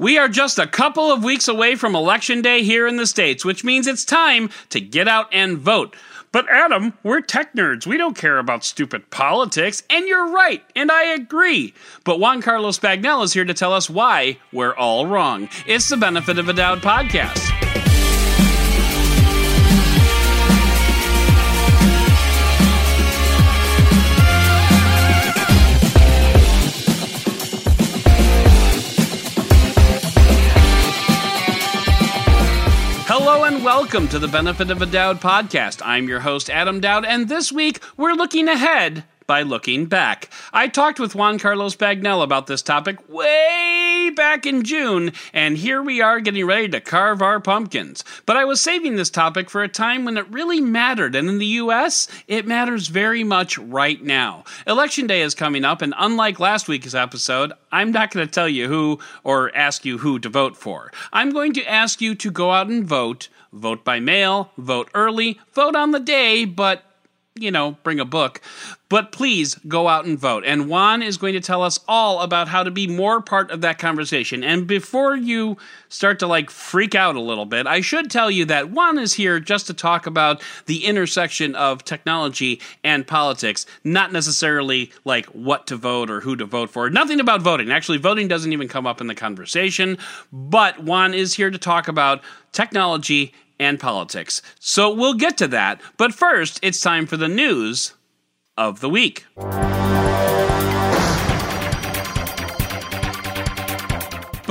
We are just a couple of weeks away from Election Day here in the States, which means it's time to get out and vote. But Adam, we're tech nerds. We don't care about stupid politics. And you're right, and I agree. But Juan Carlos Bagnell is here to tell us why we're all wrong. It's the Benefit of a Doubt podcast. Welcome to the Benefit of a Doud podcast. I'm your host, Adam Doud, and this week we're looking ahead by looking back. I talked with Juan Carlos Bagnell about this topic way back in June, and here we are getting ready to carve our pumpkins. But I was saving this topic for a time when it really mattered, and in the US, it matters very much right now. Election day is coming up, and unlike last week's episode, I'm not going to tell you who or ask you who to vote for. I'm going to ask you to go out and vote. Vote by mail, vote early, vote on the day, but you know, bring a book. But please go out and vote. And Juan is going to tell us all about how to be more part of that conversation. And before you start to like freak out a little bit, I should tell you that Juan is here just to talk about the intersection of technology and politics, not necessarily like what to vote or who to vote for. Nothing about voting. Actually, voting doesn't even come up in the conversation. But Juan is here to talk about technology and politics. So we'll get to that. But first, it's time for the news of the week.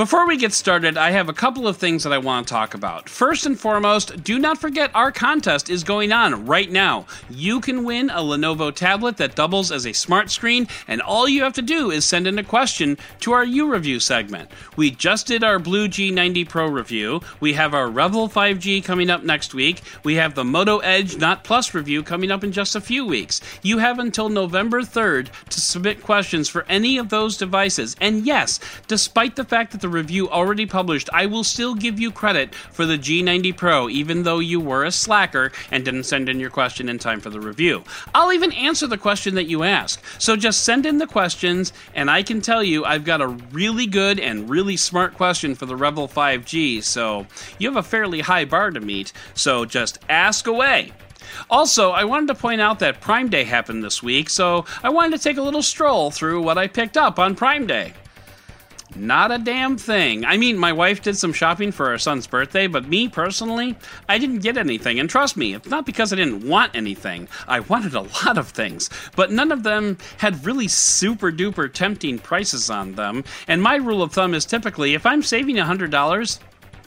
Before we get started, I have a couple of things that I want to talk about. First and foremost, do not forget our contest is going on right now. You can win a Lenovo tablet that doubles as a smart screen, and all you have to do is send in a question to our U review segment. We just did our BLU G90 Pro review. We have our Revvl 5G coming up next week. We have the Moto Edge Not Plus review coming up in just a few weeks. You have until November 3rd to submit questions for any of those devices. And yes, despite the fact that the review already published, I will still give you credit for the G90 Pro, even though you were a slacker and didn't send in your question in time for the review. I'll even answer the question that you ask. So just send in the questions, and I can tell you I've got a really good and really smart question for the Revvl 5G, so you have a fairly high bar to meet, so just ask away. Also, I wanted to point out that Prime Day happened this week, so I wanted to take a little stroll through what I picked up on Prime Day. Not a damn thing. I mean, my wife did some shopping for our son's birthday, but me personally, I didn't get anything. And trust me, it's not because I didn't want anything. I wanted a lot of things, but none of them had really super duper tempting prices on them. And my rule of thumb is typically if I'm saving $100,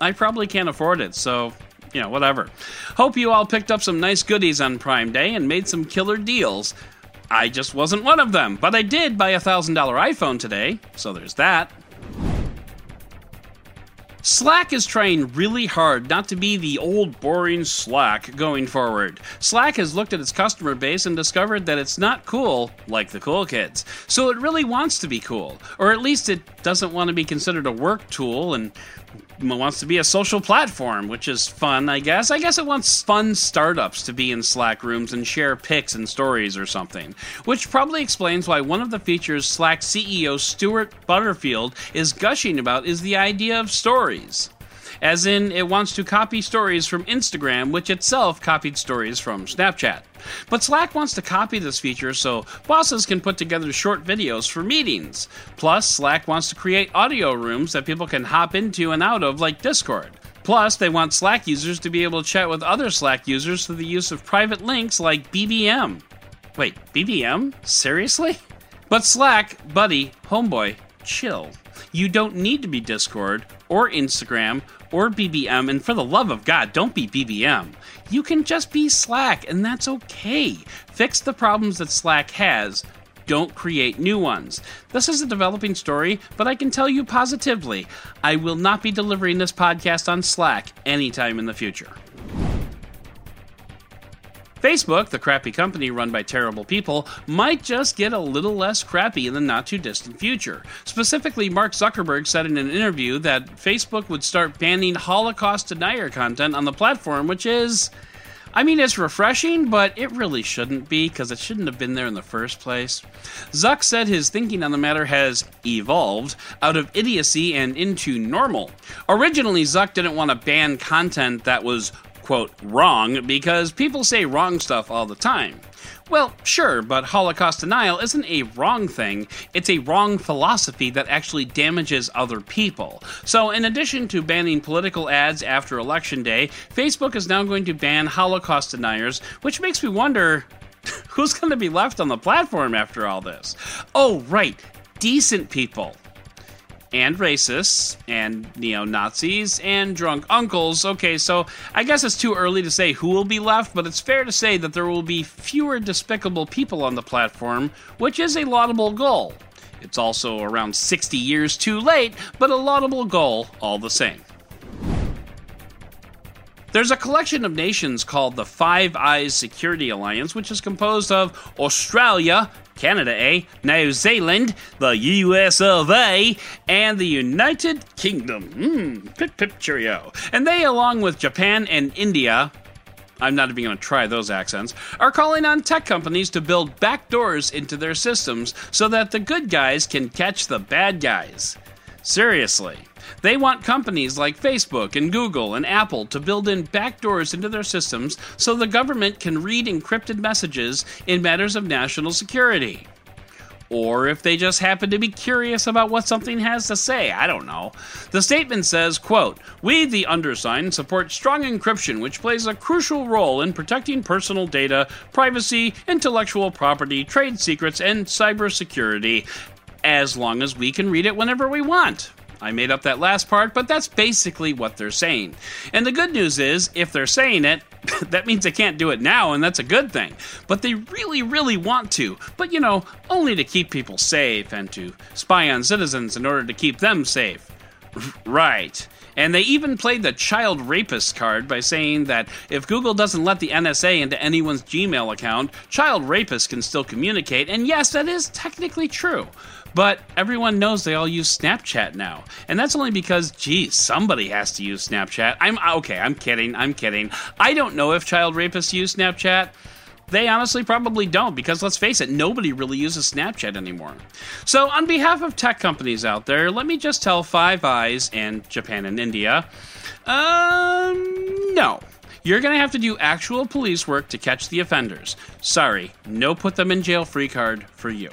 I probably can't afford it. So you know, whatever. Hope you all picked up some nice goodies on Prime Day and made some killer deals. I just wasn't one of them, but I did buy a $1,000 iPhone today, so there's that. Slack is trying really hard not to be the old boring Slack going forward. Slack has looked at its customer base and discovered that it's not cool like the cool kids. So it really wants to be cool, or at least it doesn't want to be considered a work tool and wants to be a social platform, which is fun, I guess. I guess it wants fun startups to be in Slack rooms and share pics and stories or something. Which probably explains why one of the features Slack CEO Stuart Butterfield is gushing about is the idea of stories. As in, it wants to copy stories from Instagram, which itself copied stories from Snapchat. But Slack wants to copy this feature so bosses can put together short videos for meetings. Plus, Slack wants to create audio rooms that people can hop into and out of, like Discord. Plus, they want Slack users to be able to chat with other Slack users through the use of private links like BBM. Wait, BBM? Seriously? But Slack, buddy, homeboy, chill. You don't need to be Discord or Instagram or BBM, and for the love of God, don't be BBM. You can just be Slack, and that's okay. Fix the problems that Slack has. Don't create new ones. This is a developing story, but I can tell you positively I will not be delivering this podcast on Slack anytime in the future. Facebook, the crappy company run by terrible people, might just get a little less crappy in the not too distant future. Specifically, Mark Zuckerberg said in an interview that Facebook would start banning Holocaust denier content on the platform, which is I mean, it's refreshing, but it really shouldn't be because it shouldn't have been there in the first place. Zuck said his thinking on the matter has evolved out of idiocy and into normal. Originally, Zuck didn't want to ban content that was, quote, wrong because people say wrong stuff all the time. Well, sure, but Holocaust denial isn't a wrong thing, it's a wrong philosophy that actually damages other people. So, in addition to banning political ads after Election Day, Facebook is now going to ban Holocaust deniers, which makes me wonder who's going to be left on the platform after all this? Oh, right, decent people and racists and neo Nazis and drunk uncles. Okay, so I guess it's too early to say who will be left, but it's fair to say that there will be fewer despicable people on the platform, which is a laudable goal. It's also around 60 years too late, but a laudable goal all the same. There's a collection of nations called the Five Eyes Security Alliance, which is composed of Australia, Canada, eh? New Zealand, the US of A, and the United Kingdom. Mmm, pip pip cheerio. And they, along with Japan and India, I'm not even going to try those accents, are calling on tech companies to build backdoors into their systems so that the good guys can catch the bad guys. Seriously. They want companies like Facebook and Google and Apple to build in backdoors into their systems so the government can read encrypted messages in matters of national security. Or if they just happen to be curious about what something has to say, I don't know. The statement says, quote, We, the undersigned, support strong encryption, which plays a crucial role in protecting personal data, privacy, intellectual property, trade secrets, and cybersecurity, as long as we can read it whenever we want. I made up that last part, but that's basically what they're saying. And the good news is, if they're saying it, that means they can't do it now, and that's a good thing. But they really, really want to. But you know, only to keep people safe and to spy on citizens in order to keep them safe. right. And they even played the child rapist card by saying that if Google doesn't let the NSA into anyone's Gmail account, child rapists can still communicate. And yes, that is technically true. But everyone knows they all use Snapchat now. And that's only because, geez, somebody has to use Snapchat. I'm okay, I'm kidding, I'm kidding. I don't know if child rapists use Snapchat. They honestly probably don't because let's face it, nobody really uses Snapchat anymore. So, on behalf of tech companies out there, let me just tell Five Eyes and Japan and India um, no. You're going to have to do actual police work to catch the offenders. Sorry, no put them in jail free card for you.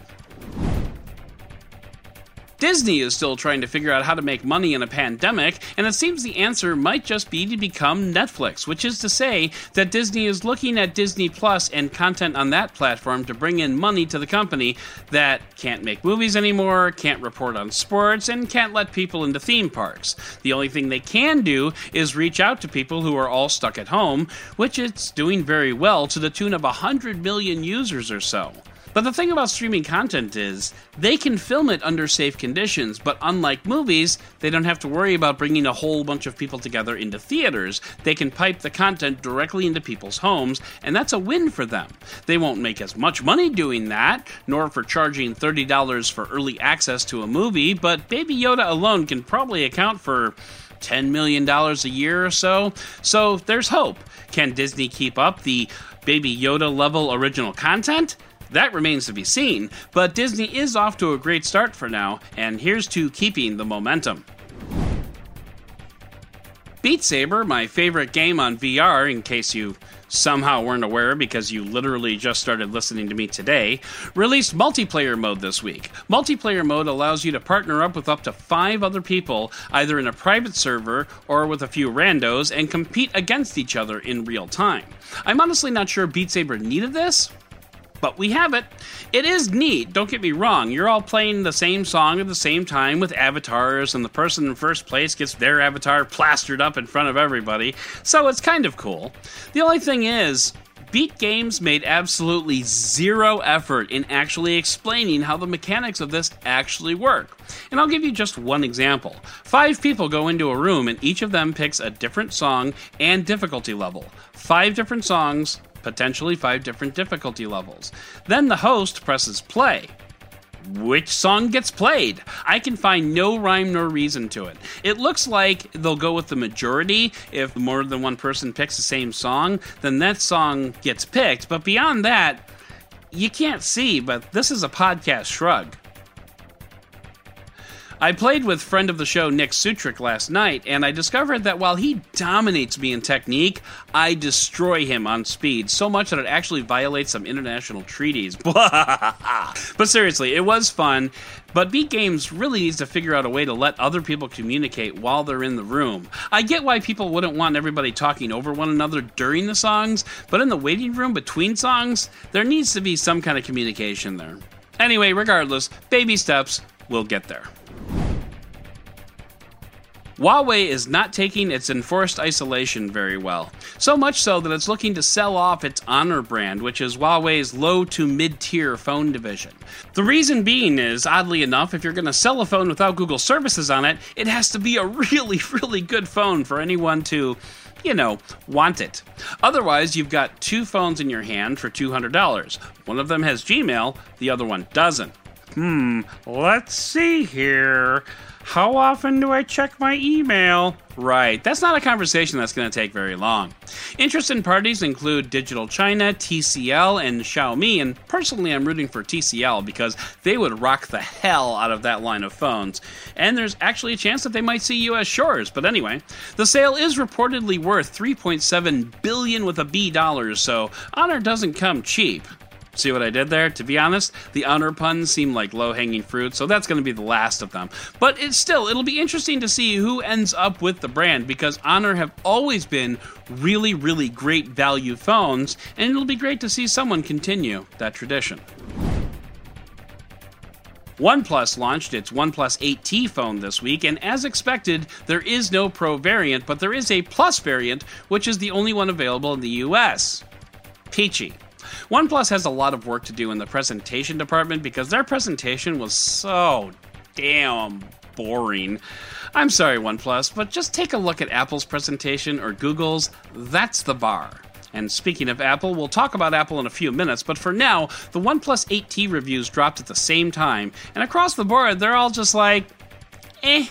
Disney is still trying to figure out how to make money in a pandemic, and it seems the answer might just be to become Netflix, which is to say that Disney is looking at Disney Plus and content on that platform to bring in money to the company that can't make movies anymore, can't report on sports, and can't let people into theme parks. The only thing they can do is reach out to people who are all stuck at home, which it's doing very well to the tune of 100 million users or so. But the thing about streaming content is, they can film it under safe conditions, but unlike movies, they don't have to worry about bringing a whole bunch of people together into theaters. They can pipe the content directly into people's homes, and that's a win for them. They won't make as much money doing that, nor for charging $30 for early access to a movie, but Baby Yoda alone can probably account for. $10 million a year or so. So there's hope. Can Disney keep up the Baby Yoda level original content? That remains to be seen, but Disney is off to a great start for now, and here's to keeping the momentum. Beat Saber, my favorite game on VR, in case you somehow weren't aware because you literally just started listening to me today, released multiplayer mode this week. Multiplayer mode allows you to partner up with up to five other people, either in a private server or with a few randos, and compete against each other in real time. I'm honestly not sure Beat Saber needed this, but we have it. It is neat, don't get me wrong. You're all playing the same song at the same time with avatars, and the person in first place gets their avatar plastered up in front of everybody, so it's kind of cool. The only thing is, Beat Games made absolutely zero effort in actually explaining how the mechanics of this actually work. And I'll give you just one example. Five people go into a room and each of them picks a different song and difficulty level. Five different songs, potentially five different difficulty levels. Then the host presses play. which song gets played. I can find no rhyme nor reason to it. It looks like they'll go with the majority. If more than one person picks the same song, then that song gets picked. But beyond that, you can't see, but this is a podcast shrug. I played with friend of the show Nick Sutrich last night, and I discovered that while he dominates me in technique, I destroy him on speed so much that it actually violates some international treaties. but seriously, it was fun. But Beat Games really needs to figure out a way to let other people communicate while they're in the room. I get why people wouldn't want everybody talking over one another during the songs, but in the waiting room between songs, there needs to be some kind of communication there. Anyway, regardless, baby steps, we'll get there. Huawei is not taking its enforced isolation very well. So much so that it's looking to sell off its Honor brand, which is Huawei's low to mid tier phone division. The reason being is, oddly enough, if you're going to sell a phone without Google services on it, it has to be a really, really good phone for anyone to you know, want it. Otherwise, you've got two phones in your hand for $200. One of them has Gmail, the other one doesn't. Hmm, let's see here. How often do I check my email? Right, that's not a conversation that's going to take very long. Interested parties include Digital China, TCL, and Xiaomi, and personally I'm rooting for TCL because they would rock the hell out of that line of phones. And there's actually a chance that they might see US shores, but anyway, the sale is reportedly worth 3.7 billion with a B dollars, so Honor doesn't come cheap. See what I did there? To be honest, the honor puns seem like low hanging fruit, so that's going to be the last of them. But it's still, it'll be interesting to see who ends up with the brand because Honor have always been really, really great value phones, and it'll be great to see someone continue that tradition. OnePlus launched its OnePlus 8T phone this week, and as expected, there is no Pro variant, but there is a Plus variant, which is the only one available in the US. Peachy. OnePlus has a lot of work to do in the presentation department because their presentation was so damn boring. I'm sorry, OnePlus, but just take a look at Apple's presentation or Google's. That's the bar. And speaking of Apple, we'll talk about Apple in a few minutes, but for now, the OnePlus 8T reviews dropped at the same time, and across the board, they're all just like, eh.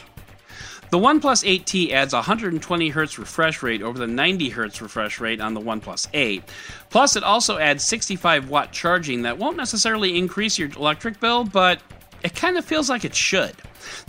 The OnePlus 8T adds 120 Hz refresh rate over the 90 Hz refresh rate on the OnePlus 8. Plus, it also adds 65 watt charging that won't necessarily increase your electric bill, but it kind of feels like it should.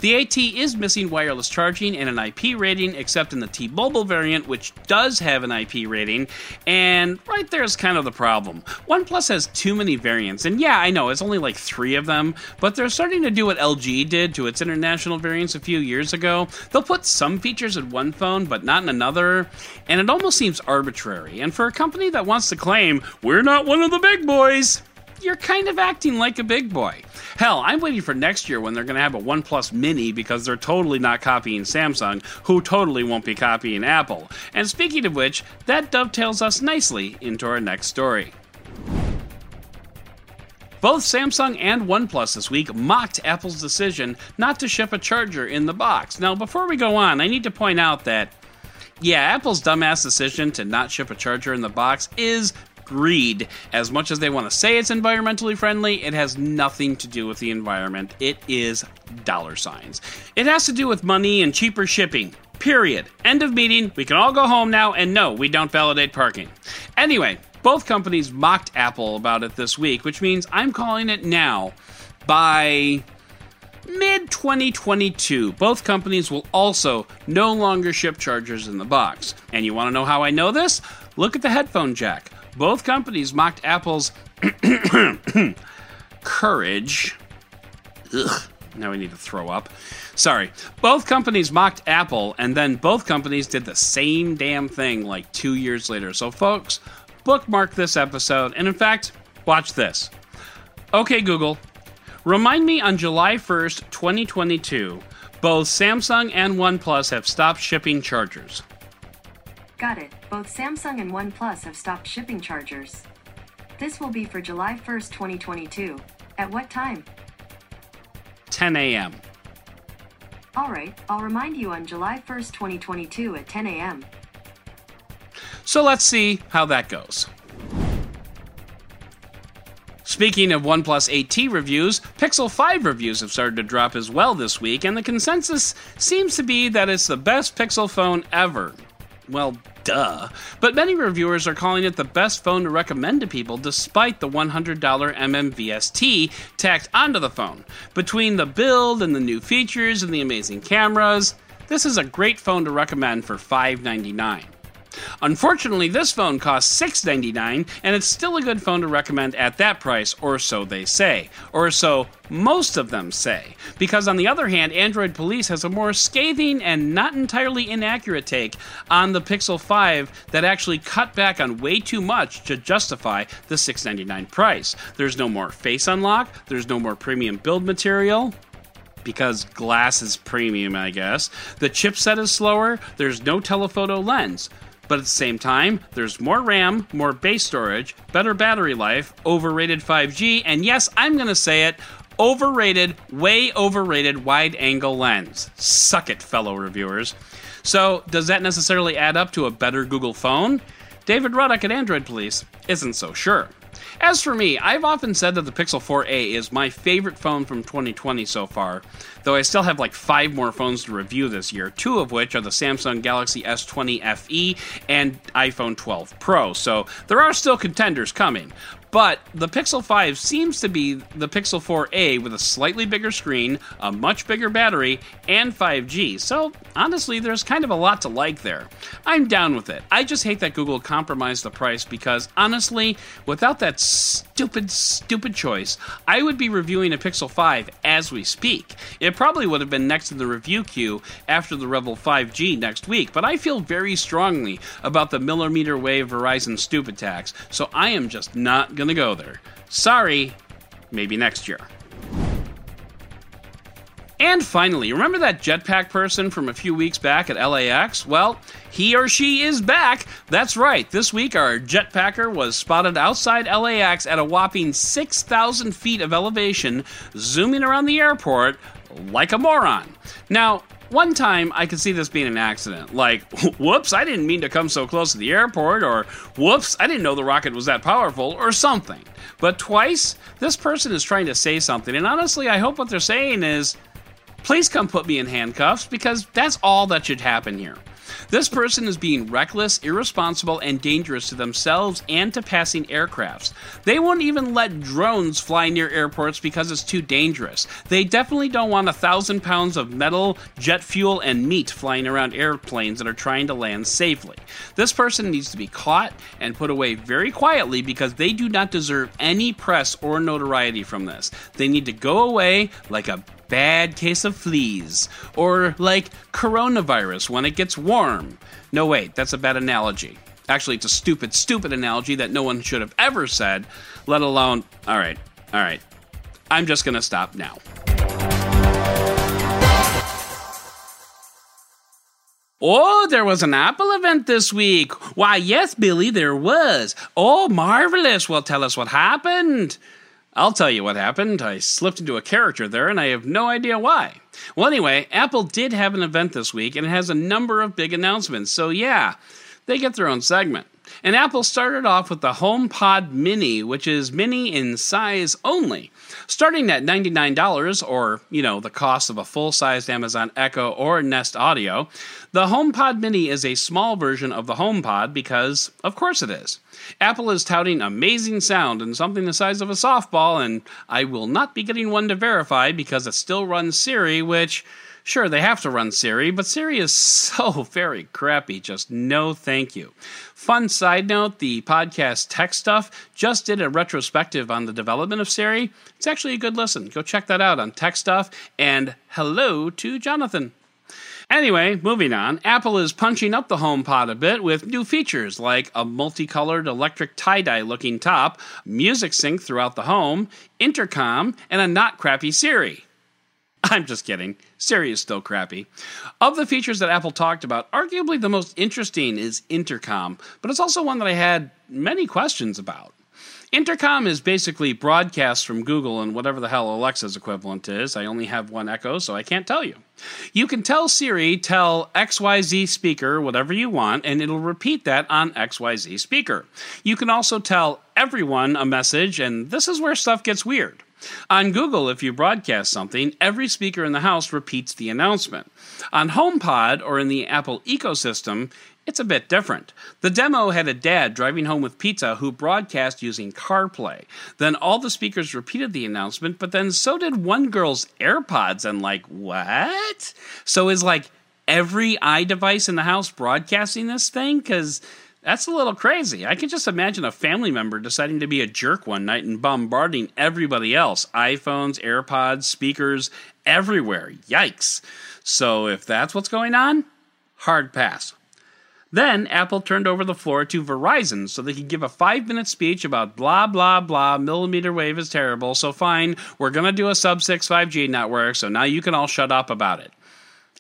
The 8T is missing wireless charging and an IP rating, except in the T Mobile variant, which does have an IP rating, and right there's kind of the problem. OnePlus has too many variants, and yeah, I know it's only like three of them, but they're starting to do what LG did to its international variants a few years ago. They'll put some features in one phone, but not in another, and it almost seems arbitrary. And for a company that wants to claim, we're not one of the big boys, you're kind of acting like a big boy. Hell, I'm waiting for next year when they're going to have a OnePlus Mini because they're totally not copying Samsung, who totally won't be copying Apple. And speaking of which, that dovetails us nicely into our next story. Both Samsung and OnePlus this week mocked Apple's decision not to ship a charger in the box. Now, before we go on, I need to point out that yeah, Apple's dumbass decision to not ship a charger in the box is greed. As much as they want to say it's environmentally friendly, it has nothing to do with the environment. It is dollar signs. It has to do with money and cheaper shipping. Period. End of meeting. We can all go home now, and no, we don't validate parking. Anyway, both companies mocked Apple about it this week, which means I'm calling it now. By mid 2022, both companies will also no longer ship chargers in the box. And you want to know how I know this? Look at the headphone jack. Both companies mocked Apple's courage. Ugh, now we need to throw up. Sorry. Both companies mocked Apple, and then both companies did the same damn thing like two years later. So, folks, bookmark this episode, and in fact, watch this. Okay, Google, remind me on July 1st, 2022, both Samsung and OnePlus have stopped shipping chargers. Got it. Both Samsung and OnePlus have stopped shipping chargers. This will be for July 1st, 2022. At what time? 10 a.m. Alright, I'll remind you on July 1st, 2022 at 10 a.m. So let's see how that goes. Speaking of OnePlus 8T reviews, Pixel 5 reviews have started to drop as well this week, and the consensus seems to be that it's the best Pixel phone ever. Well, duh. But many reviewers are calling it the best phone to recommend to people despite the $100 MMVST tacked onto the phone. Between the build and the new features and the amazing cameras, this is a great phone to recommend for $599. Unfortunately, this phone costs 699 and it's still a good phone to recommend at that price, or so they say, or so most of them say. Because on the other hand, Android Police has a more scathing and not entirely inaccurate take on the Pixel 5 that actually cut back on way too much to justify the 699 price. There's no more face unlock, there's no more premium build material because glass is premium, I guess. The chipset is slower, there's no telephoto lens. But at the same time, there's more RAM, more base storage, better battery life, overrated 5G, and yes, I'm going to say it overrated, way overrated wide angle lens. Suck it, fellow reviewers. So, does that necessarily add up to a better Google phone? David Ruddock at Android Police isn't so sure. As for me, I've often said that the Pixel 4a is my favorite phone from 2020 so far, though I still have like five more phones to review this year, two of which are the Samsung Galaxy S20 FE and iPhone 12 Pro, so there are still contenders coming. But the Pixel 5 seems to be the Pixel 4a with a slightly bigger screen, a much bigger battery, and 5G. So, honestly, there's kind of a lot to like there. I'm down with it. I just hate that Google compromised the price because, honestly, without that stupid, stupid choice, I would be reviewing a Pixel 5 as we speak. It probably would have been next in the review queue after the Revvl 5G next week, but I feel very strongly about the millimeter wave Verizon stupid tax, so I am just not gonna go there. Sorry, maybe next year. And finally, remember that jetpack person from a few weeks back at LAX? Well, he or she is back. That's right. This week, our jetpacker was spotted outside LAX at a whopping 6,000 feet of elevation, zooming around the airport like a moron. Now, one time I could see this being an accident. Like, whoops, I didn't mean to come so close to the airport, or whoops, I didn't know the rocket was that powerful, or something. But twice, this person is trying to say something, and honestly, I hope what they're saying is, please come put me in handcuffs, because that's all that should happen here. This person is being reckless, irresponsible, and dangerous to themselves and to passing aircrafts. They won't even let drones fly near airports because it's too dangerous. They definitely don't want a thousand pounds of metal, jet fuel, and meat flying around airplanes that are trying to land safely. This person needs to be caught and put away very quietly because they do not deserve any press or notoriety from this. They need to go away like a bad case of fleas, or like coronavirus when it gets warm. No, wait, that's a bad analogy. Actually, it's a stupid, stupid analogy that no one should have ever said, let alone. Alright, alright. I'm just gonna stop now. Oh, there was an Apple event this week. Why, yes, Billy, there was. Oh, marvelous. Well, tell us what happened. I'll tell you what happened. I slipped into a character there, and I have no idea why. Well, anyway, Apple did have an event this week, and it has a number of big announcements. So, yeah, they get their own segment. And Apple started off with the HomePod Mini, which is mini in size only. Starting at $99, or, you know, the cost of a full sized Amazon Echo or Nest Audio, the HomePod Mini is a small version of the HomePod because, of course, it is. Apple is touting amazing sound and something the size of a softball, and I will not be getting one to verify because it still runs Siri, which. Sure, they have to run Siri, but Siri is so very crappy. Just no thank you. Fun side note the podcast Tech Stuff just did a retrospective on the development of Siri. It's actually a good listen. Go check that out on Tech Stuff. And hello to Jonathan. Anyway, moving on, Apple is punching up the HomePod a bit with new features like a multicolored electric tie dye looking top, music sync throughout the home, intercom, and a not crappy Siri. I'm just kidding. Siri is still crappy. Of the features that Apple talked about, arguably the most interesting is intercom, but it's also one that I had many questions about. Intercom is basically broadcast from Google and whatever the hell Alexa's equivalent is. I only have one Echo, so I can't tell you. You can tell Siri, tell XYZ speaker whatever you want, and it'll repeat that on XYZ speaker. You can also tell everyone a message, and this is where stuff gets weird. On Google, if you broadcast something, every speaker in the house repeats the announcement. On HomePod or in the Apple ecosystem, it's a bit different. The demo had a dad driving home with pizza who broadcast using CarPlay. Then all the speakers repeated the announcement, but then so did one girl's AirPods, and like, what? So is like every iDevice in the house broadcasting this thing? Because that's a little crazy. I can just imagine a family member deciding to be a jerk one night and bombarding everybody else iPhones, AirPods, speakers, everywhere. Yikes. So if that's what's going on, hard pass. Then Apple turned over the floor to Verizon so they could give a five minute speech about blah, blah, blah, millimeter wave is terrible, so fine, we're going to do a sub 6 5G network, so now you can all shut up about it.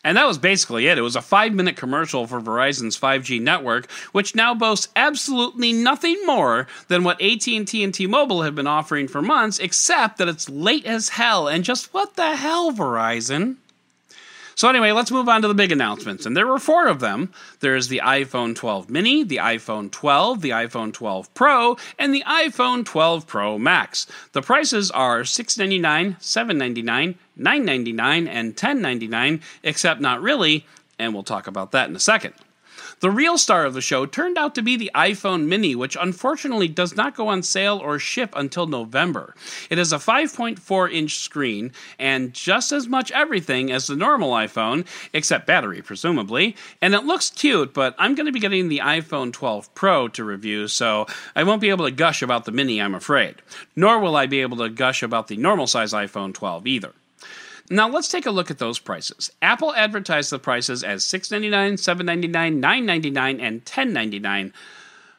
And that was basically it. It was a five minute commercial for Verizon's 5G network, which now boasts absolutely nothing more than what AT&T and T-Mobile have been offering for months, except that it's late as hell. And just what the hell, Verizon? So, anyway, let's move on to the big announcements. And there were four of them there's the iPhone 12 mini, the iPhone 12, the iPhone 12 Pro, and the iPhone 12 Pro Max. The prices are 699, 799, 999, and 1099, except not really, and we'll talk about that in a second. The real star of the show turned out to be the iPhone mini, which unfortunately does not go on sale or ship until November. It has a 5.4 inch screen and just as much everything as the normal iPhone, except battery, presumably. And it looks cute, but I'm going to be getting the iPhone 12 Pro to review, so I won't be able to gush about the mini, I'm afraid. Nor will I be able to gush about the normal size iPhone 12 either. Now let's take a look at those prices. Apple advertised the prices as $6.99, $7.99, $9.99, and $10.99.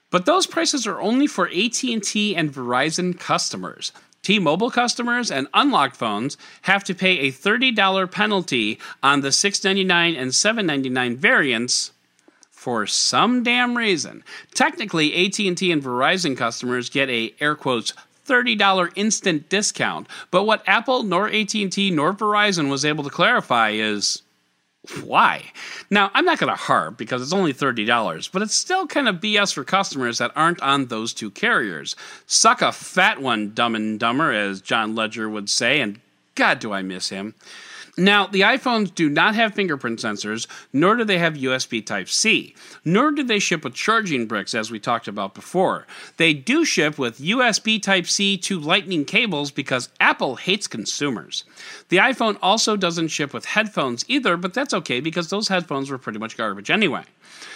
But those prices are only for AT&T and Verizon customers. T-Mobile customers and unlocked phones have to pay a $30 penalty on the $6.99 and $7.99 variants for some damn reason. Technically, AT&T and Verizon customers get a air quotes $30 instant discount. But what Apple nor AT&T nor Verizon was able to clarify is why? Now, I'm not going to harp because it's only $30, but it's still kind of BS for customers that aren't on those two carriers. Suck a fat one, dumb and dumber, as John Legere would say, and God, do I miss him. Now, the iPhones do not have fingerprint sensors, nor do they have USB Type C, nor do they ship with charging bricks, as we talked about before. They do ship with USB Type C to Lightning cables because Apple hates consumers. The iPhone also doesn't ship with headphones either, but that's okay because those headphones were pretty much garbage anyway.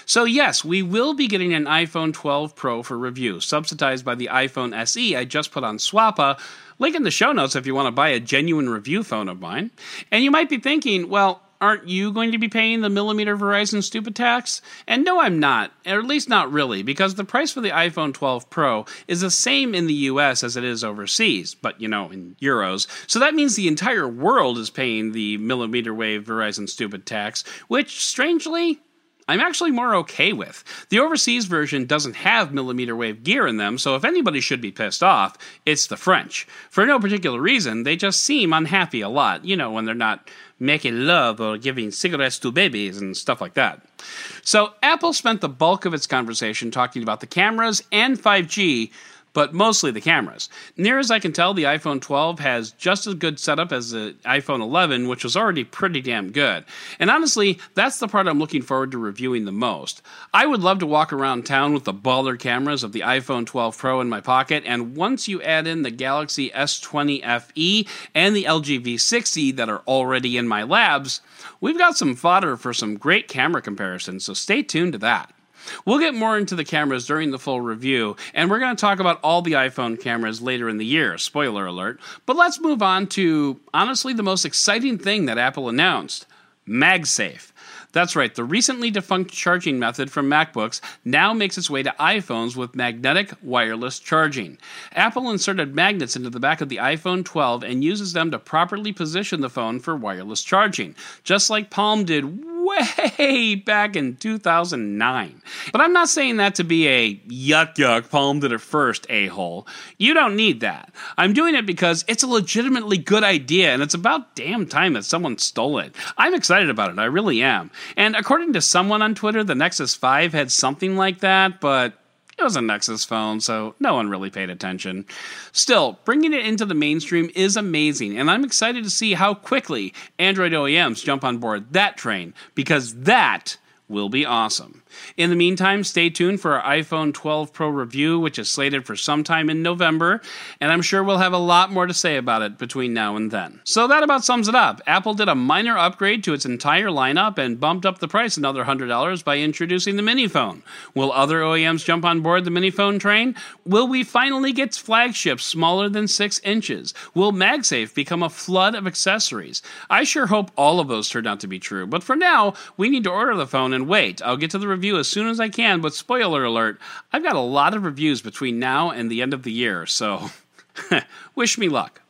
So, yes, we will be getting an iPhone 12 Pro for review, subsidized by the iPhone SE I just put on Swappa Link in the show notes if you want to buy a genuine review phone of mine. And you might be thinking, well, aren't you going to be paying the millimeter Verizon stupid tax? And no, I'm not, or at least not really, because the price for the iPhone 12 Pro is the same in the US as it is overseas, but you know, in euros. So that means the entire world is paying the millimeter wave Verizon stupid tax, which strangely I'm actually more okay with. The overseas version doesn't have millimeter wave gear in them, so if anybody should be pissed off, it's the French. For no particular reason, they just seem unhappy a lot, you know, when they're not making love or giving cigarettes to babies and stuff like that. So, Apple spent the bulk of its conversation talking about the cameras and 5G, but mostly the cameras. Near as I can tell, the iPhone 12 has just as good setup as the iPhone 11, which was already pretty damn good. And honestly, that's the part I'm looking forward to reviewing the most. I would love to walk around town with the baller cameras of the iPhone 12 Pro in my pocket, and once you add in the Galaxy S20 FE and the LG V60 that are already in my labs, we've got some fodder for some great camera comparisons, so stay tuned to that. We'll get more into the cameras during the full review, and we're going to talk about all the iPhone cameras later in the year, spoiler alert. But let's move on to honestly the most exciting thing that Apple announced MagSafe. That's right, the recently defunct charging method from MacBooks now makes its way to iPhones with magnetic wireless charging. Apple inserted magnets into the back of the iPhone 12 and uses them to properly position the phone for wireless charging, just like Palm did way back in 2009. But I'm not saying that to be a yuck yuck, Palm did it first, a hole. You don't need that. I'm doing it because it's a legitimately good idea and it's about damn time that someone stole it. I'm excited about it, I really am. And according to someone on Twitter, the Nexus 5 had something like that, but it was a Nexus phone, so no one really paid attention. Still, bringing it into the mainstream is amazing, and I'm excited to see how quickly Android OEMs jump on board that train, because that will be awesome. In the meantime, stay tuned for our iPhone 12 Pro review, which is slated for sometime in November, and I'm sure we'll have a lot more to say about it between now and then. So that about sums it up. Apple did a minor upgrade to its entire lineup and bumped up the price another $100 by introducing the mini phone. Will other OEMs jump on board the mini phone train? Will we finally get flagships smaller than 6 inches? Will MagSafe become a flood of accessories? I sure hope all of those turn out to be true, but for now, we need to order the phone and wait. I'll get to the review as soon as I can, but spoiler alert, I've got a lot of reviews between now and the end of the year, so wish me luck.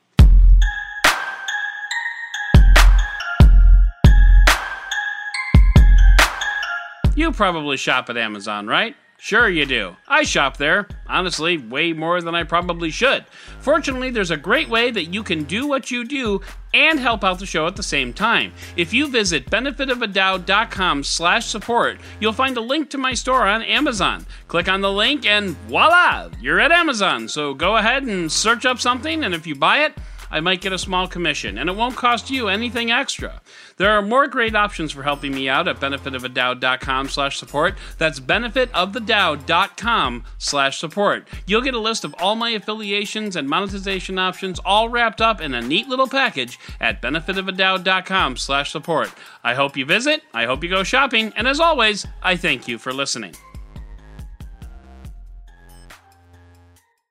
You probably shop at Amazon, right? Sure, you do. I shop there. Honestly, way more than I probably should. Fortunately, there's a great way that you can do what you do and help out the show at the same time. If you visit benefitofadoubt.com slash support, you'll find a link to my store on Amazon. Click on the link and voila, you're at Amazon. So go ahead and search up something, and if you buy it, I might get a small commission, and it won't cost you anything extra. There are more great options for helping me out at benefitofadoubt.com slash support. That's benefitofthedoubt.com slash support. You'll get a list of all my affiliations and monetization options all wrapped up in a neat little package at benefitofadoubt.com slash support. I hope you visit, I hope you go shopping, and as always, I thank you for listening.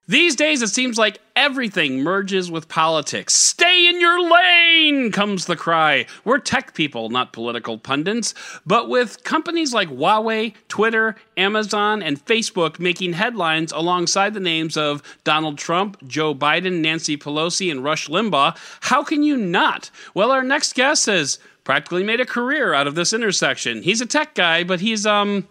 These days, it seems like everything merges with politics. Stay in your lane, comes the cry. We're tech people, not political pundits. But with companies like Huawei, Twitter, Amazon, and Facebook making headlines alongside the names of Donald Trump, Joe Biden, Nancy Pelosi, and Rush Limbaugh, how can you not? Well, our next guest has practically made a career out of this intersection. He's a tech guy, but he's, um,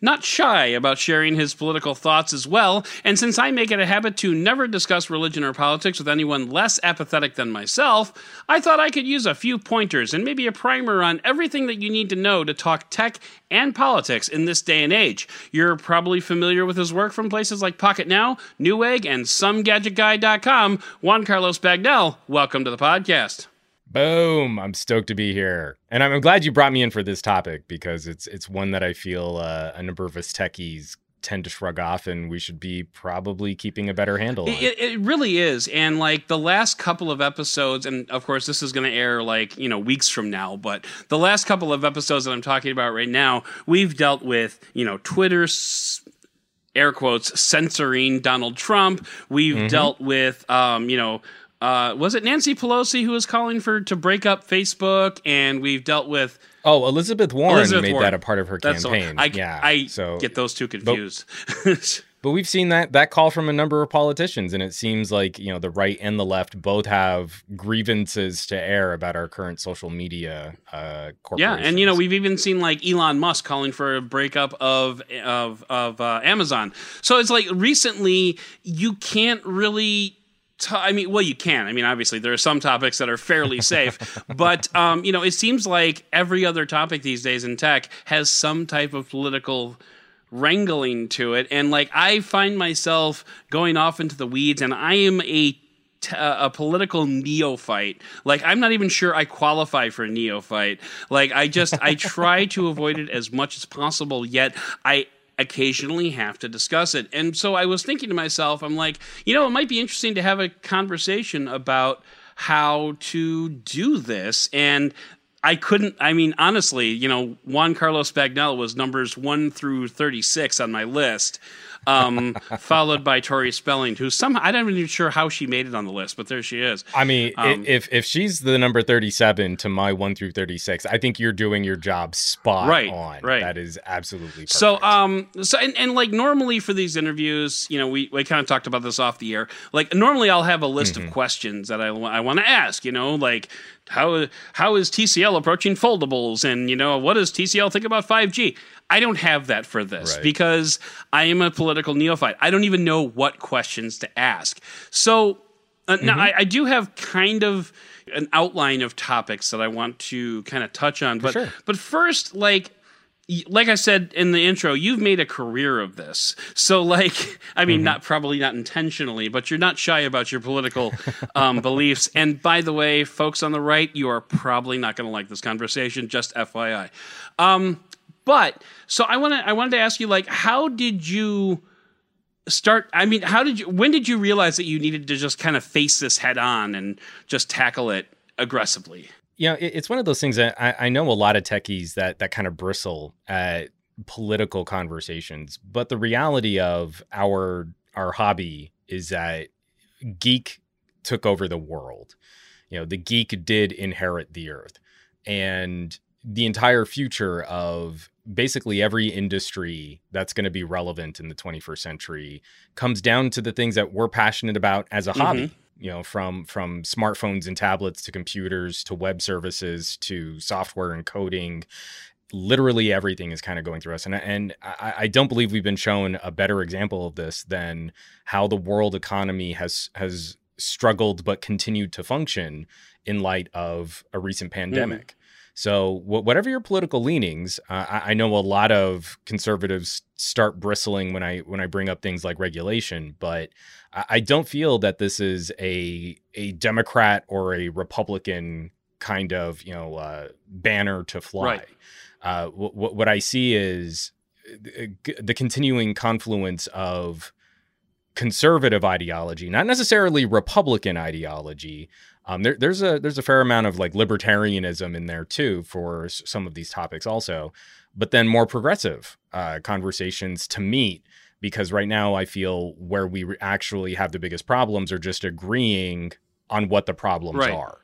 not shy about sharing his political thoughts as well. And since I make it a habit to never discuss religion or politics with anyone less apathetic than myself, I thought I could use a few pointers and maybe a primer on everything that you need to know to talk tech and politics in this day and age. You're probably familiar with his work from places like Pocketnow, Newegg, and SomeGadgetGuy.com. Juan Carlos Bagnell, welcome to the podcast. Boom! I'm stoked to be here, and I'm glad you brought me in for this topic because it's it's one that I feel uh, a number of us techies tend to shrug off, and we should be probably keeping a better handle on. It, it really is, and like the last couple of episodes, and of course this is going to air like you know weeks from now, but the last couple of episodes that I'm talking about right now, we've dealt with you know Twitter's air quotes censoring Donald Trump. We've mm-hmm. dealt with um, you know uh, was it Nancy Pelosi who was calling for to break up Facebook? And we've dealt with oh Elizabeth Warren Elizabeth made Warren. that a part of her That's campaign. I, yeah, I so get those two confused. But, but, we've seen that that call from a number of politicians, and it seems like you know the right and the left both have grievances to air about our current social media uh, Yeah, and you know we've even seen like Elon Musk calling for a breakup of of of uh, Amazon. So it's like recently you can't really I mean, well, you can. I mean, obviously, there are some topics that are fairly safe, but um, you know, it seems like every other topic these days in tech has some type of political wrangling to it, and like I find myself going off into the weeds, and I am a a political neophyte. Like I'm not even sure I qualify for a neophyte. Like I just I try to avoid it as much as possible. Yet I occasionally have to discuss it. And so I was thinking to myself, I'm like, you know, it might be interesting to have a conversation about how to do this. And I couldn't, I mean, honestly, you know, Juan Carlos Bagnell was numbers one through 36 on my list. Um, followed by Tori Spelling, who somehow I'm not even sure how she made it on the list, but there she is. I mean, um, if if she's the number 37 to my one through 36, I think you're doing your job spot right, on. Right, that is absolutely perfect. so. Um, so and, and like normally for these interviews, you know, we we kind of talked about this off the air. Like normally I'll have a list mm-hmm. of questions that I I want to ask. You know, like how how is TCL approaching foldables and you know what does TCL think about 5G? I don't have that for this right. because I am a political neophyte. I don't even know what questions to ask. So uh, mm-hmm. now I, I, do have kind of an outline of topics that I want to kind of touch on, but sure. but first, like like I said in the intro, you've made a career of this. So, like, I mean, mm-hmm. not probably not intentionally, but you're not shy about your political um, beliefs. And by the way, folks on the right, you are probably not going to like this conversation. Just FYI. Um, but so I want to I wanted to ask you, like, how did you? start i mean how did you when did you realize that you needed to just kind of face this head on and just tackle it aggressively you know, it, it's one of those things that I, I know a lot of techies that that kind of bristle at political conversations, but the reality of our our hobby is that geek took over the world. You know, the geek did inherit the earth, and the entire future of basically every industry that's going to be relevant in the 21st century comes down to the things that we're passionate about as a mm-hmm. hobby you know from from smartphones and tablets to computers to web services to software and coding literally everything is kind of going through us and and I, I, don't believe we've been shown a better example of this than how the world economy has has struggled but continued to function in light of a recent mm-hmm. pandemic mm. So, whatever your political leanings, uh, I, I, know a lot of conservatives start bristling when I when I bring up things like regulation, but I, I don't feel that this is a a Democrat or a Republican kind of you know uh, banner to fly. Right. Uh, what, what I see is uh, the continuing confluence of conservative ideology, not necessarily Republican ideology, um, there, there's a there's a fair amount of like libertarianism in there too for some of these topics also, but then more progressive uh, conversations to meet because right now I feel where we actually have the biggest problems are just agreeing on what the problems right. are.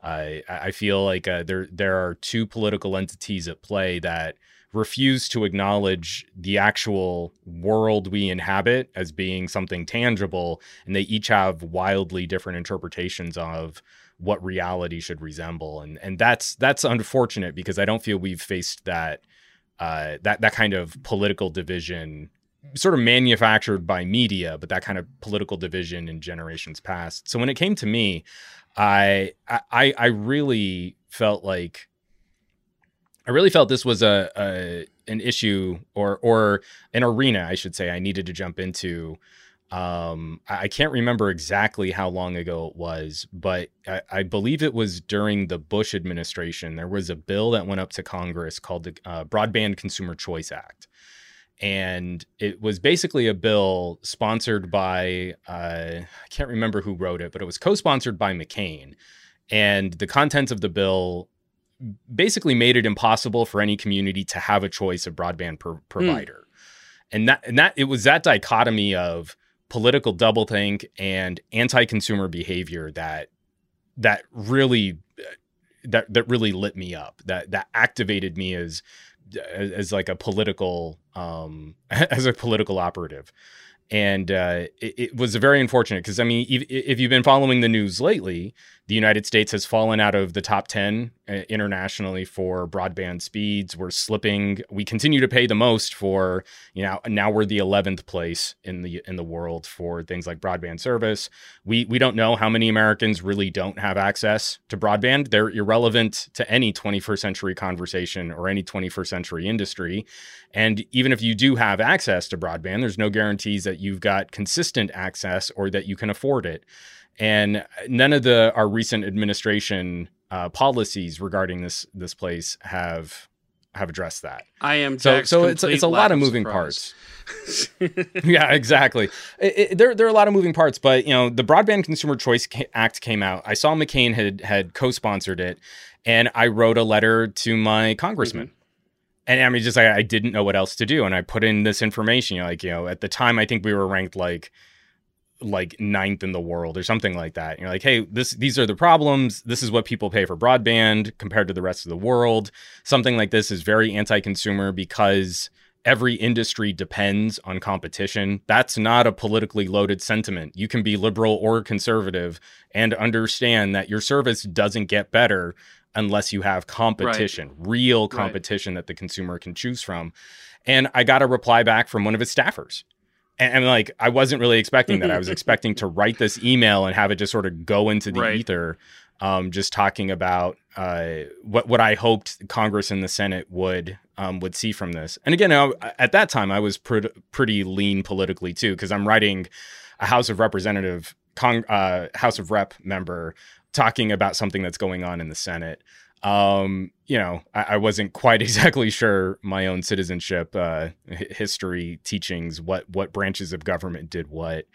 Uh, I feel like uh, there there are two political entities at play that refuse to acknowledge the actual world we inhabit as being something tangible and they each have wildly different interpretations of what reality should resemble. And and that's that's unfortunate because I don't feel we've faced that uh, that that kind of political division sort of manufactured by media but that kind of political division in generations past. So when it came to me I I I really felt like I really felt this was a, a an issue or or an arena, I should say, I needed to jump into. Um, I, can't remember exactly how long ago it was, but I, I, believe it was during the Bush administration. There was a bill that went up to Congress called the uh, Broadband Consumer Choice Act. And it was basically a bill sponsored by, uh, I can't remember who wrote it, but it was co sponsored by McCain. And the contents of the bill basically made it impossible for any community to have a choice of broadband hmm. provider. Mm. And that and that it was that dichotomy of political doublethink and anti-consumer behavior that that really that that really lit me up. That that activated me as as, as like a political um as a political operative and uh, it, it, was very unfortunate because I mean, if, if, you've been following the news lately, the United States has fallen out of the top 10 uh, internationally for broadband speeds. We're slipping. We continue to pay the most for, you know, now we're the 11th place in the in the world for things like broadband service. We we don't know how many Americans really don't have access to broadband. They're irrelevant to any 21st century conversation or any 21st century industry. And even if you do have access to broadband, there's no guarantees that you've got consistent access or that you can afford it and none of the our recent administration uh, policies regarding this this place have have addressed that. I am so so it's it's a lot of moving surprise. parts. yeah, exactly. It, it, there there are a lot of moving parts, but you know the Broadband Consumer Choice Act came out. I saw McCain had had co-sponsored it, and I wrote a letter to my congressman. Mm-hmm and I mean, just like I didn't know what else to do, and I put in this information. You know, like you know, at the time, I think we were ranked like like ninth in the world or something like that. You're like, hey, this these are the problems. This is what people pay for broadband compared to the rest of the world. Something like this is very anti-consumer because every industry depends on competition. That's not a politically loaded sentiment. You can be liberal or conservative and understand that your service doesn't get better unless you have competition, right. real competition right. that the consumer can choose from. And I got a reply back from one of his staffers and, and, like I wasn't really expecting that. I was expecting to write this email and have it just sort of go into the right. ether, um, just talking about uh, what what I hoped Congress and the Senate would um, would see from this. And again, I, at that time, I was pretty pretty lean politically too, because I'm writing a House of Representative, Cong- uh, House of Rep member talking about something that's going on in the Senate um, you know, I, I, wasn't quite exactly sure my own citizenship uh, history teachings, what what branches of government did what.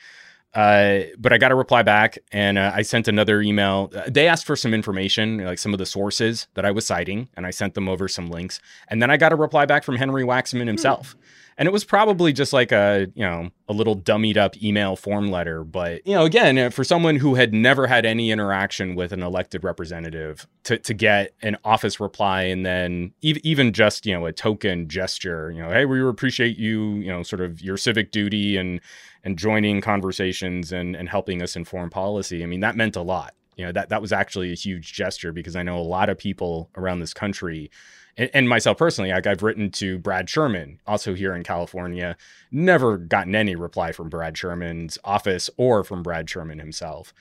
Uh, but I got a reply back, and uh, I sent another email. Uh, they asked for some information, like some of the sources that I was citing, and I sent them over some links. And then I got a reply back from Henry Waxman himself. Hmm and it was probably just like a you know a little dummied up email form letter but you know again uh, for someone who had never had any interaction with an elected representative to, to get an office reply and then even just you know a token gesture you know hey we appreciate you you know sort of your civic duty and and joining conversations and and helping us inform policy i mean that meant a lot you know that that was actually a huge gesture because i know a lot of people around this country and, myself personally, like I've written to Brad Sherman, also here in California, never gotten any reply from Brad Sherman's office or from Brad Sherman himself.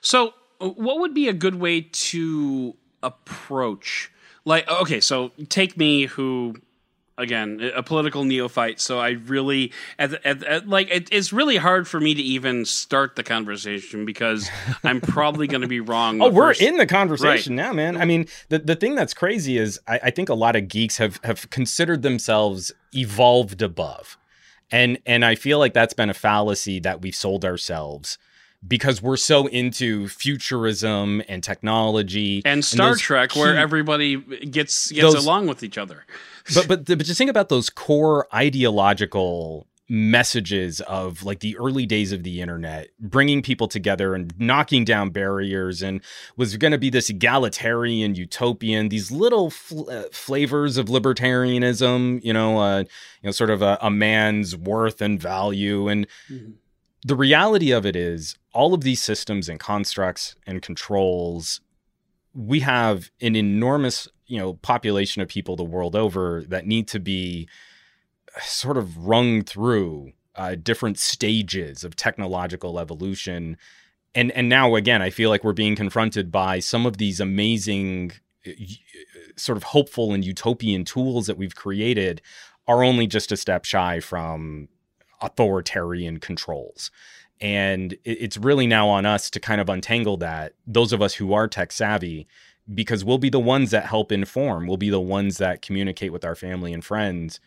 So, what would be a good way to approach? Like, okay, so take me who again a political neophyte. So i really at, at, at, like it, it's really hard for me to even start the conversation because i'm probably going to be wrong oh we're in the conversation right. now man. I mean the, the thing that's crazy is I, I think a lot of geeks have have considered themselves evolved above. And and i feel like that's been a fallacy that we've sold ourselves because we're so into futurism and technology and Star and Trek, key, where everybody gets gets those, along with each other but but but just think about those core ideological messages of like the early days of the internet bringing people together and knocking down barriers and was going to be this egalitarian utopian these little fl- uh, flavors of libertarianism you know uh, you know sort of a, a man's worth and value and mm-hmm. the reality of it is all of these systems and constructs and controls we have an enormous you know population of people the world over that need to be sort of rung through uh, different stages of technological evolution. And and now again i feel like we're being confronted by some of these amazing uh, sort of hopeful and utopian tools that we've created are only just a step shy from authoritarian controls. And it's really now on us to kind of untangle that. Those of us who are tech savvy because we'll be the ones that help inform. We'll be the ones that communicate with our family and friends.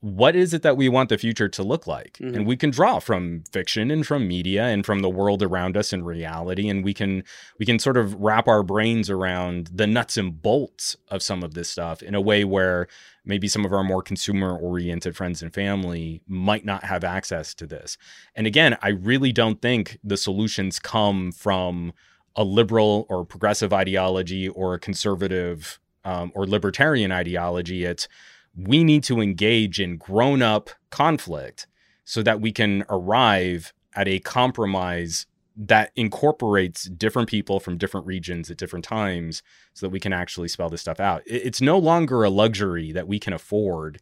What is it that we want the future to look like? Mm-hmm. And we can draw from fiction and from media and from the world around us and reality and we can we can sort of wrap our brains around the nuts and bolts of some of this stuff in a way where maybe some of our more consumer oriented friends and family might not have access to this. And again, I really don't think the solutions come from a liberal or progressive ideology or a conservative um, or libertarian ideology. It's we need to engage in grown up conflict so that we can arrive at a compromise that incorporates different people from different regions at different times so that we can actually spell this stuff out. It's no longer a luxury that we can afford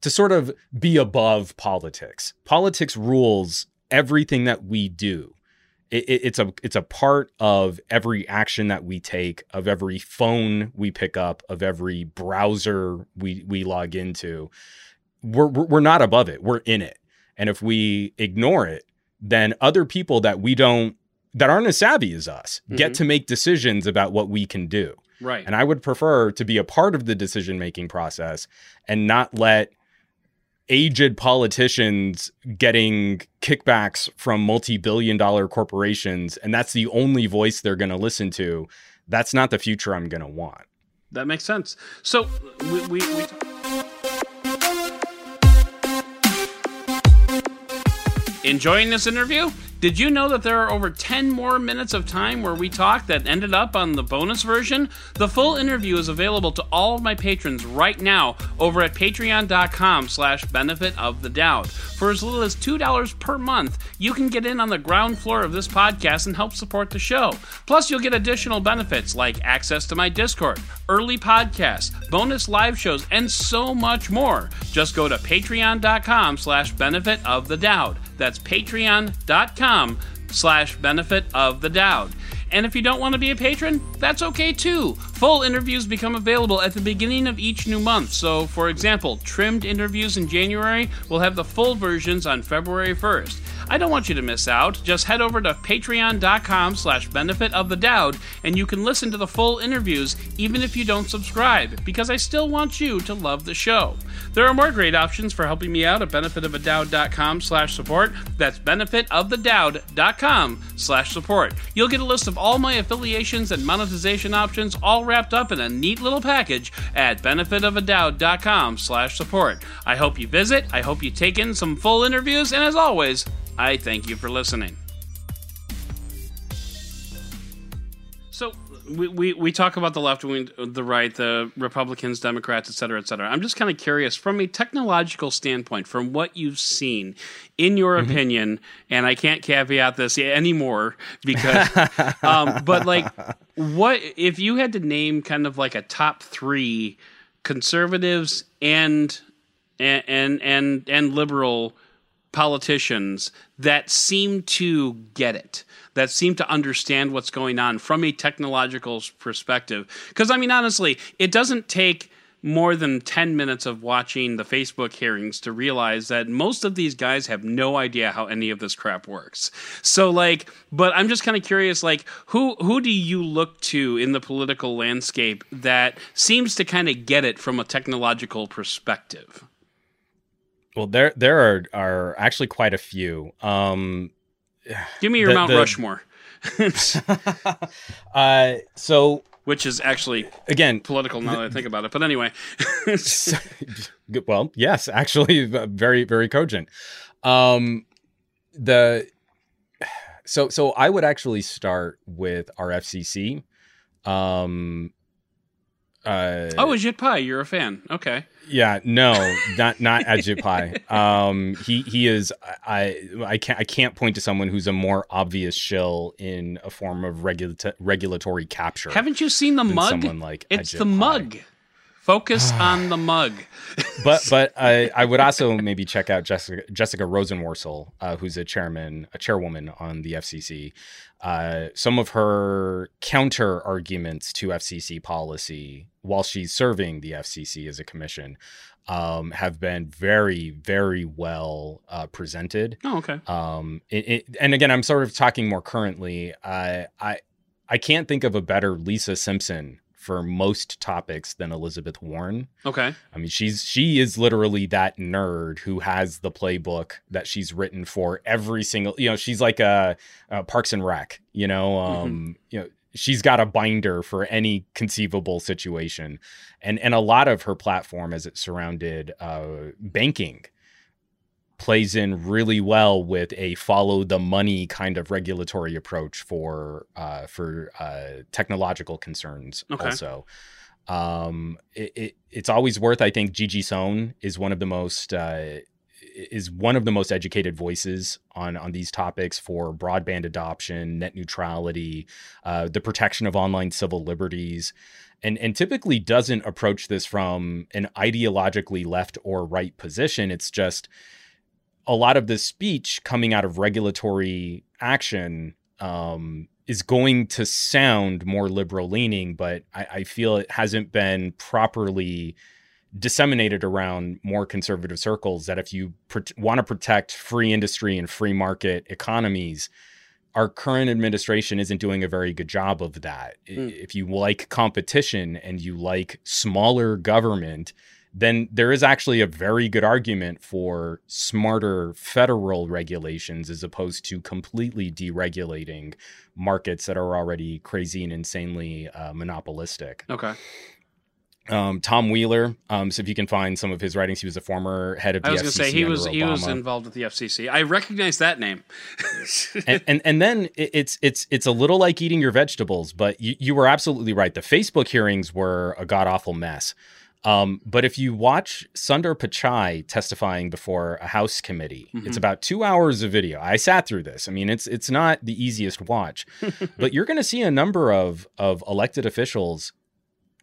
to sort of be above politics. Politics rules everything that we do it, it's a it's a part of every action that we take, of every phone we pick up, of every browser we we log into. We're we're not above it. We're in it. And if we ignore it, then other people that we don't that aren't as savvy as us mm-hmm. get to make decisions about what we can do. Right. And I would prefer to be a part of the decision making process and not let aged politicians getting kickbacks from multi-billion dollar corporations and that's the only voice they're going to listen to that's not the future i'm going to want. That makes sense. So we, we, we... enjoying this interview? Did you know that there are over 10 more minutes of time where we talk that ended up on the bonus version? The full interview is available to all of my patrons right now over at patreon.com slash benefit of the doubt. For as little as $2 per month, you can get in on the ground floor of this podcast and help support the show. Plus, you'll get additional benefits like access to my Discord, early podcasts, bonus live shows, and so much more. Just go to patreon.com slash benefit of the doubt. That's patreon.com slash benefit of the doubt. And if you don't want to be a patron, that's okay too. Full interviews become available at the beginning of each new month. So, for example, trimmed interviews in January will have the full versions on February 1st. I don't want you to miss out. Just head over to patreon.com slash benefit of the doubt and you can listen to the full interviews even if you don't subscribe, because I still want you to love the show. There are more great options for helping me out at benefitofthedoubt.com slash support. That's benefitofthedoubt.com slash support. You'll get a list of all my affiliations and monetization options all wrapped up in a neat little package at benefitofthedoubt.com slash support. I hope you visit, I hope you take in some full interviews, and as always, I thank you for listening. So we, we, we talk about the left wing, the right, the Republicans, Democrats, et cetera, et cetera. I'm just kind of curious from a technological standpoint, from what you've seen, in your mm-hmm. opinion, and I can't caveat this anymore because, um, but like, what if you had to name kind of like a top three conservatives and and and and, and liberal politicians that seem to get it, that seem to understand what's going on from a technological perspective. Because, I mean, honestly, it doesn't take more than 10 minutes of watching the Facebook hearings to realize that most of these guys have no idea how any of this crap works. So like but I'm just kind of curious like who who do you look to in the political landscape that seems to kind of get it from a technological perspective? Well, there there are are actually quite a few. Um, Give me your the, Mount the, Rushmore. uh, so which is actually again political now that I think about it. But anyway, well, yes, actually, very very cogent. Um, the so so I would actually start with our FCC. Um, uh, oh, Ajit Pai, you're a fan. Okay. Yeah, no, not not Ajit Pai. Um, he he is. I I can't I can't point to someone who's a more obvious shill in a form of regula- regulatory capture. Haven't you seen the mug? Someone like it's Ajit the Pai. mug. Focus on the mug. but but I, I would also maybe check out Jessica Jessica Rosenworcel, uh, who's a chairman, a chairwoman on the FCC. Uh, some of her counter arguments to FCC policy while she's serving the FCC as a commission um, have been very, very well uh, presented. Oh, okay. Um, it, it, and again, I'm sort of talking more currently. I, I, I can't think of a better Lisa Simpson for most topics than Elizabeth Warren. Okay. I mean, she's she is literally that nerd who has the playbook that she's written for every single. You know, she's like a, a Parks and Rec. You know, um, mm-hmm. you know, she's got a binder for any conceivable situation, and and a lot of her platform as it surrounded uh, banking plays in really well with a follow the money kind of regulatory approach for uh, for uh, technological concerns okay. also um, it, it, it's always worth i think gigi sohn is one of the most uh, is one of the most educated voices on on these topics for broadband adoption net neutrality uh, the protection of online civil liberties and and typically doesn't approach this from an ideologically left or right position it's just a lot of the speech coming out of regulatory action um, is going to sound more liberal leaning, but I, I, feel it hasn't been properly disseminated around more conservative circles. That if you pr- want to protect free industry and free market economies, our current administration isn't doing a very good job of that. Mm. If you like competition and you like smaller government, then there is actually a very good argument for smarter federal regulations as opposed to completely deregulating markets that are already crazy and insanely uh, monopolistic. Okay. Um, Tom Wheeler. Um, so if you can find some of his writings, he was a former head of the I was going to say he was under he was involved with the FCC. I recognize that name. and, and and then it's it's it's a little like eating your vegetables, but you, you were absolutely right. The Facebook hearings were a god awful mess. Um, but if you watch Sundar Pichai testifying before a House committee, it's about two hours of video. I sat through this. I mean, it's it's not the easiest watch, but you're going to see a number of of elected officials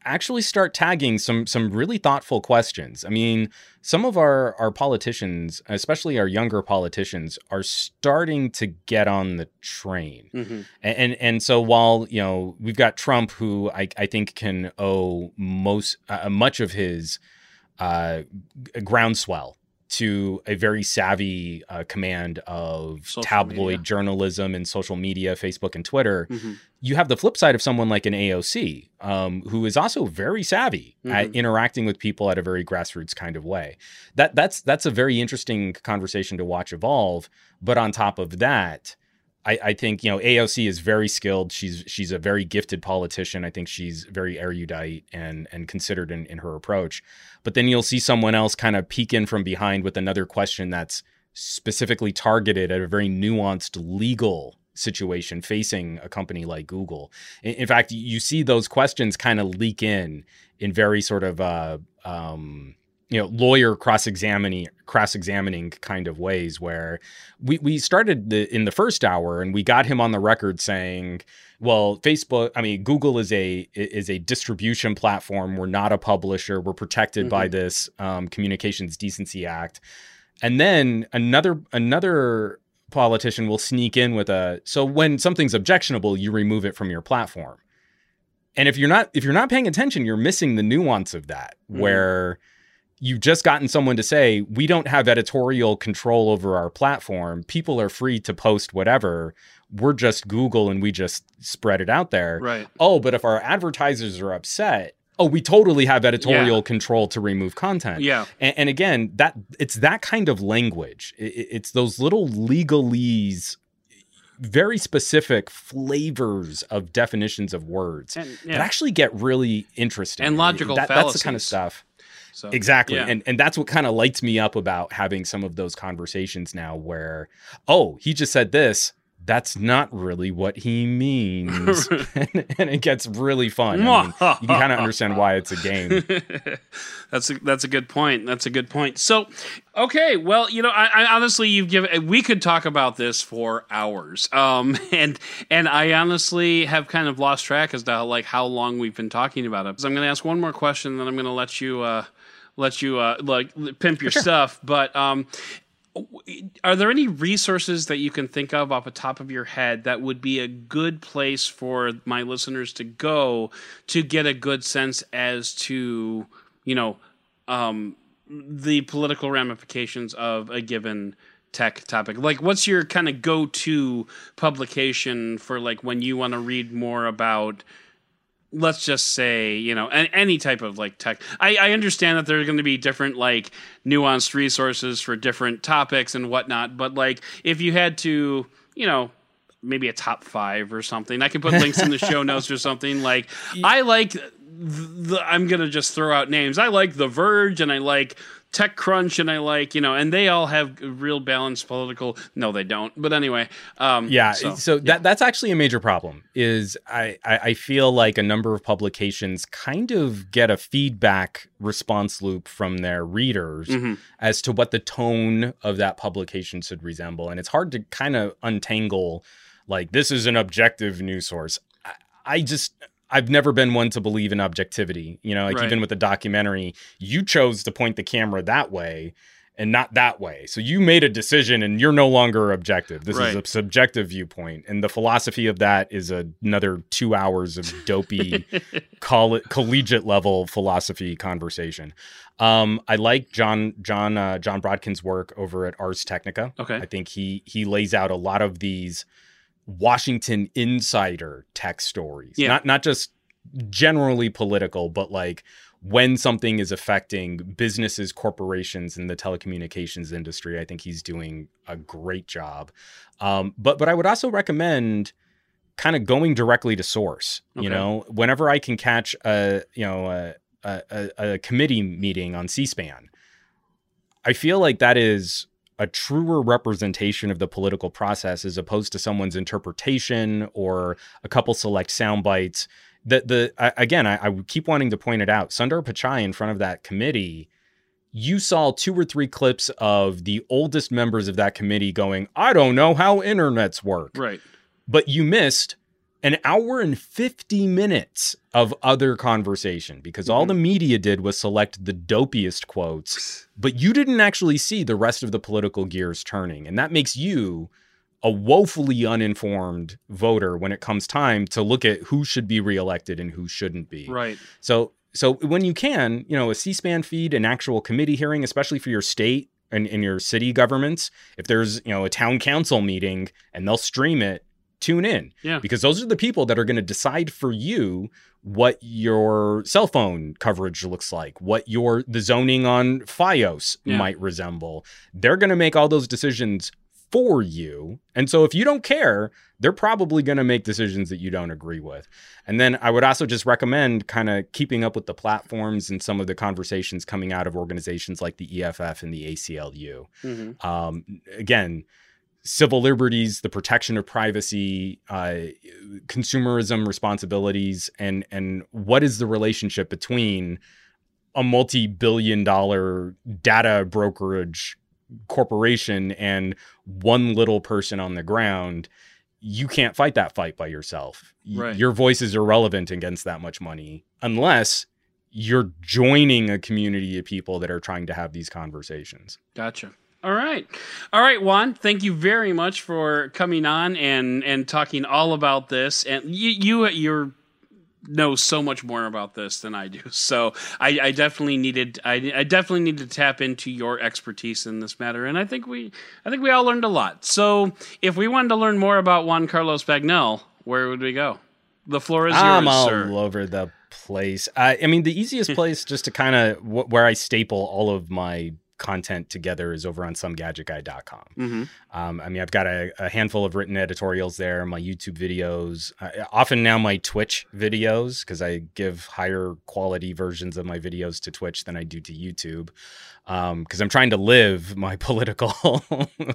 actually start tagging some some really thoughtful questions. I mean, some of our our politicians, especially our younger politicians, are starting to get on the train. Mhm. And, and and so while you know we've got Trump, who I, I think can owe most uh, much of his uh, groundswell to a very savvy uh, command of Social tabloid media. journalism and social media, Facebook and Twitter. Mhm. You have the flip side of someone like an AOC, um, who is also very savvy at Mhm. interacting with people at a very grassroots kind of way. That that's that's a very interesting conversation to watch evolve. But on top of that, I, I think you know AOC is very skilled. She's she's a very gifted politician. I think she's very erudite and and considered in, in her approach. But then you'll see someone else kind of peek in from behind with another question that's specifically targeted at a very nuanced legal situation facing a company like Google. In, in fact, you see those questions kind of leak in in very sort of uh, um, you know lawyer cross examining cross examining kind of ways where we we started the, in the first hour and we got him on the record saying well facebook i mean google is a is a distribution platform. We're not a publisher. We're protected by this um, communications decency act. And then another another politician will sneak in with a so when something's objectionable you remove it from your platform. And if you're not if you're not paying attention you're missing the nuance of that Mhm. where you've just gotten someone to say we don't have editorial control over our platform. People are free to post whatever. We're just google and we just spread it out there. Right. oh but if our advertisers are upset oh we totally have editorial Yeah. control to remove content. Yeah. and, and again that it's that kind of language. I- I- it's those little legalese very specific flavors of definitions of words And that actually get really interesting. And logical That- that's the kind of stuff So, exactly yeah. and and that's what kind of lights me up about having some of those conversations now where oh he just said this that's not really what he means and, and it gets really fun I mean, you can kind of understand why it's a game that's a, that's a good point. That's a good point. So, okay, well, you know, I, I honestly, you've given. We could talk about this for hours, um, and and I honestly have kind of lost track as to how, like how long we've been talking about it. So I'm going to ask one more question, then I'm going to let you uh, let you uh, like pimp your stuff. But um, are there any resources that you can think of off the top of your head that would be a good place for my listeners to go to get a good sense as to you know um, the political ramifications of a given tech topic like what's your kind of go-to publication for like when you want to read more about let's just say you know an, any type of like tech. I, I understand that there are going to be different like nuanced resources for different topics and whatnot but like if you had to you know maybe a top five or something i can put links in the show notes or something like i like the, i'm gonna just throw out names. I like the verge and i like TechCrunch and I like, you know, and they all have real balanced political. No, they don't. But anyway, um, Yeah, so, so, that that's actually a major problem. Is I, I I feel like a number of publications kind of get a feedback response loop from their readers Mhm. as to what the tone of that publication should resemble, and it's hard to kind of untangle like this is an objective news source. I just I've never been one to believe in objectivity. You know, like Right. even with the documentary, you chose to point the camera that way and not that way. So you made a decision and you're no longer objective. This is a subjective viewpoint. And the philosophy of that is another two hours of dopey coll- collegiate level philosophy conversation. Um, I like John John uh, Jon Brodkin's work over at Ars Technica. Okay. I think he he lays out a lot of these Washington insider tech stories. Yeah. Not not just generally political, but like when something is affecting businesses, corporations and the telecommunications industry, I think he's doing a great job. Um, but but I would also recommend kind of going directly to source. You know, whenever I can catch a you know a, a, a committee meeting on C-SPAN, I feel like that is a truer representation of the political process as opposed to someone's interpretation or a couple select sound bites. The the I, again, I, I keep wanting to point it out. Sundar Pichai in front of that committee, you saw two or three clips of the oldest members of that committee going, "I don't know how internets work," Right. but you missed an hour and 50 minutes of other conversation because all mm-hmm. the media did was select the dopiest quotes, but you didn't actually see the rest of the political gears turning. And that makes you a woefully uninformed voter when it comes time to look at who should be reelected and who shouldn't be. Right. So so when you can, you know, a C-SPAN feed, an actual committee hearing, especially for your state and in your city governments, if there's, you know, a town council meeting and they'll stream it, tune in. Yeah. Because those are the people that are going to decide for you what your cell phone coverage looks like, what your the zoning on FiOS Yeah. might resemble. They're going to make all those decisions for you. And so if you don't care, they're probably going to make decisions that you don't agree with. And then I would also just recommend kind of keeping up with the platforms and some of the conversations coming out of organizations like the EFF and the ACLU. Mhm. Um, again, civil liberties, the protection of privacy, uh, consumerism responsibilities, and and what is the relationship between a multi-billion-dollar data brokerage corporation and one little person on the ground? You can't fight that fight by yourself. Right. Your voice is irrelevant against that much money unless you're joining a community of people that are trying to have these conversations. Gotcha. All right. All right, Juan, thank you very much for coming on and and talking all about this. And you you you're know so much more about this than I do. So I, I definitely needed I, I definitely need to tap into your expertise in this matter. And I think we I think we all learned a lot. So if we wanted to learn more about Juan Carlos Bagnell, where would we go? The floor is yours, I'm all sir. over the place. I, I mean, the easiest place just to kind of w- where I staple all of my content together is over on somegadgetguy.com. hmm Um, I mean, I've got a, a handful of written editorials there, my YouTube videos, uh, often now my Twitch videos, because I give higher quality versions of my videos to Twitch than I do to YouTube. Because I'm trying to live my political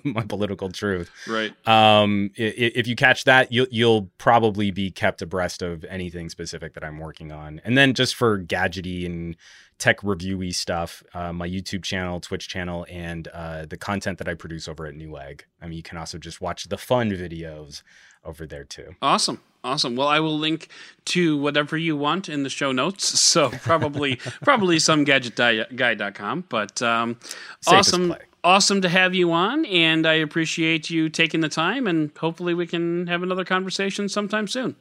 my political truth. Right. Um, if you catch that, you'll you'll probably be kept abreast of anything specific that I'm working on. And then just for gadgety and tech reviewy stuff, uh, my YouTube channel, Twitch channel, and uh, the content that I produce over at Newegg. I mean, you can also just watch the fun videos over there too. Awesome. Awesome. Well, I will link to whatever you want in the show notes. So probably probably somegadgetguy.com. But um, awesome. play. Awesome to have you on, and I appreciate you taking the time. And hopefully, we can have another conversation sometime soon.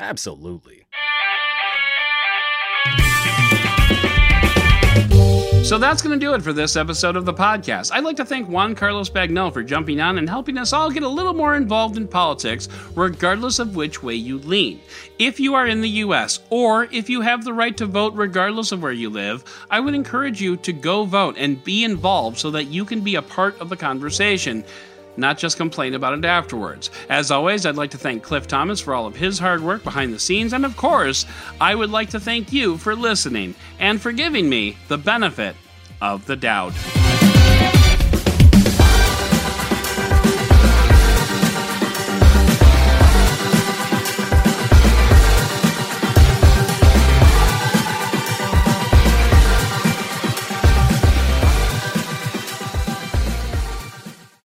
Absolutely. So that's going to do it for this episode of the podcast. I'd like to thank Juan Carlos Bagnell for jumping on and helping us all get a little more involved in politics, regardless of which way you lean. If you are in the US, or if you have the right to vote regardless of where you live, I would encourage you to go vote and be involved so that you can be a part of the conversation not just complain about it afterwards. As always, I'd like to thank Cliff Thomas for all of his hard work behind the scenes, and of course, I would like to thank you for listening and for giving me the benefit of the doubt.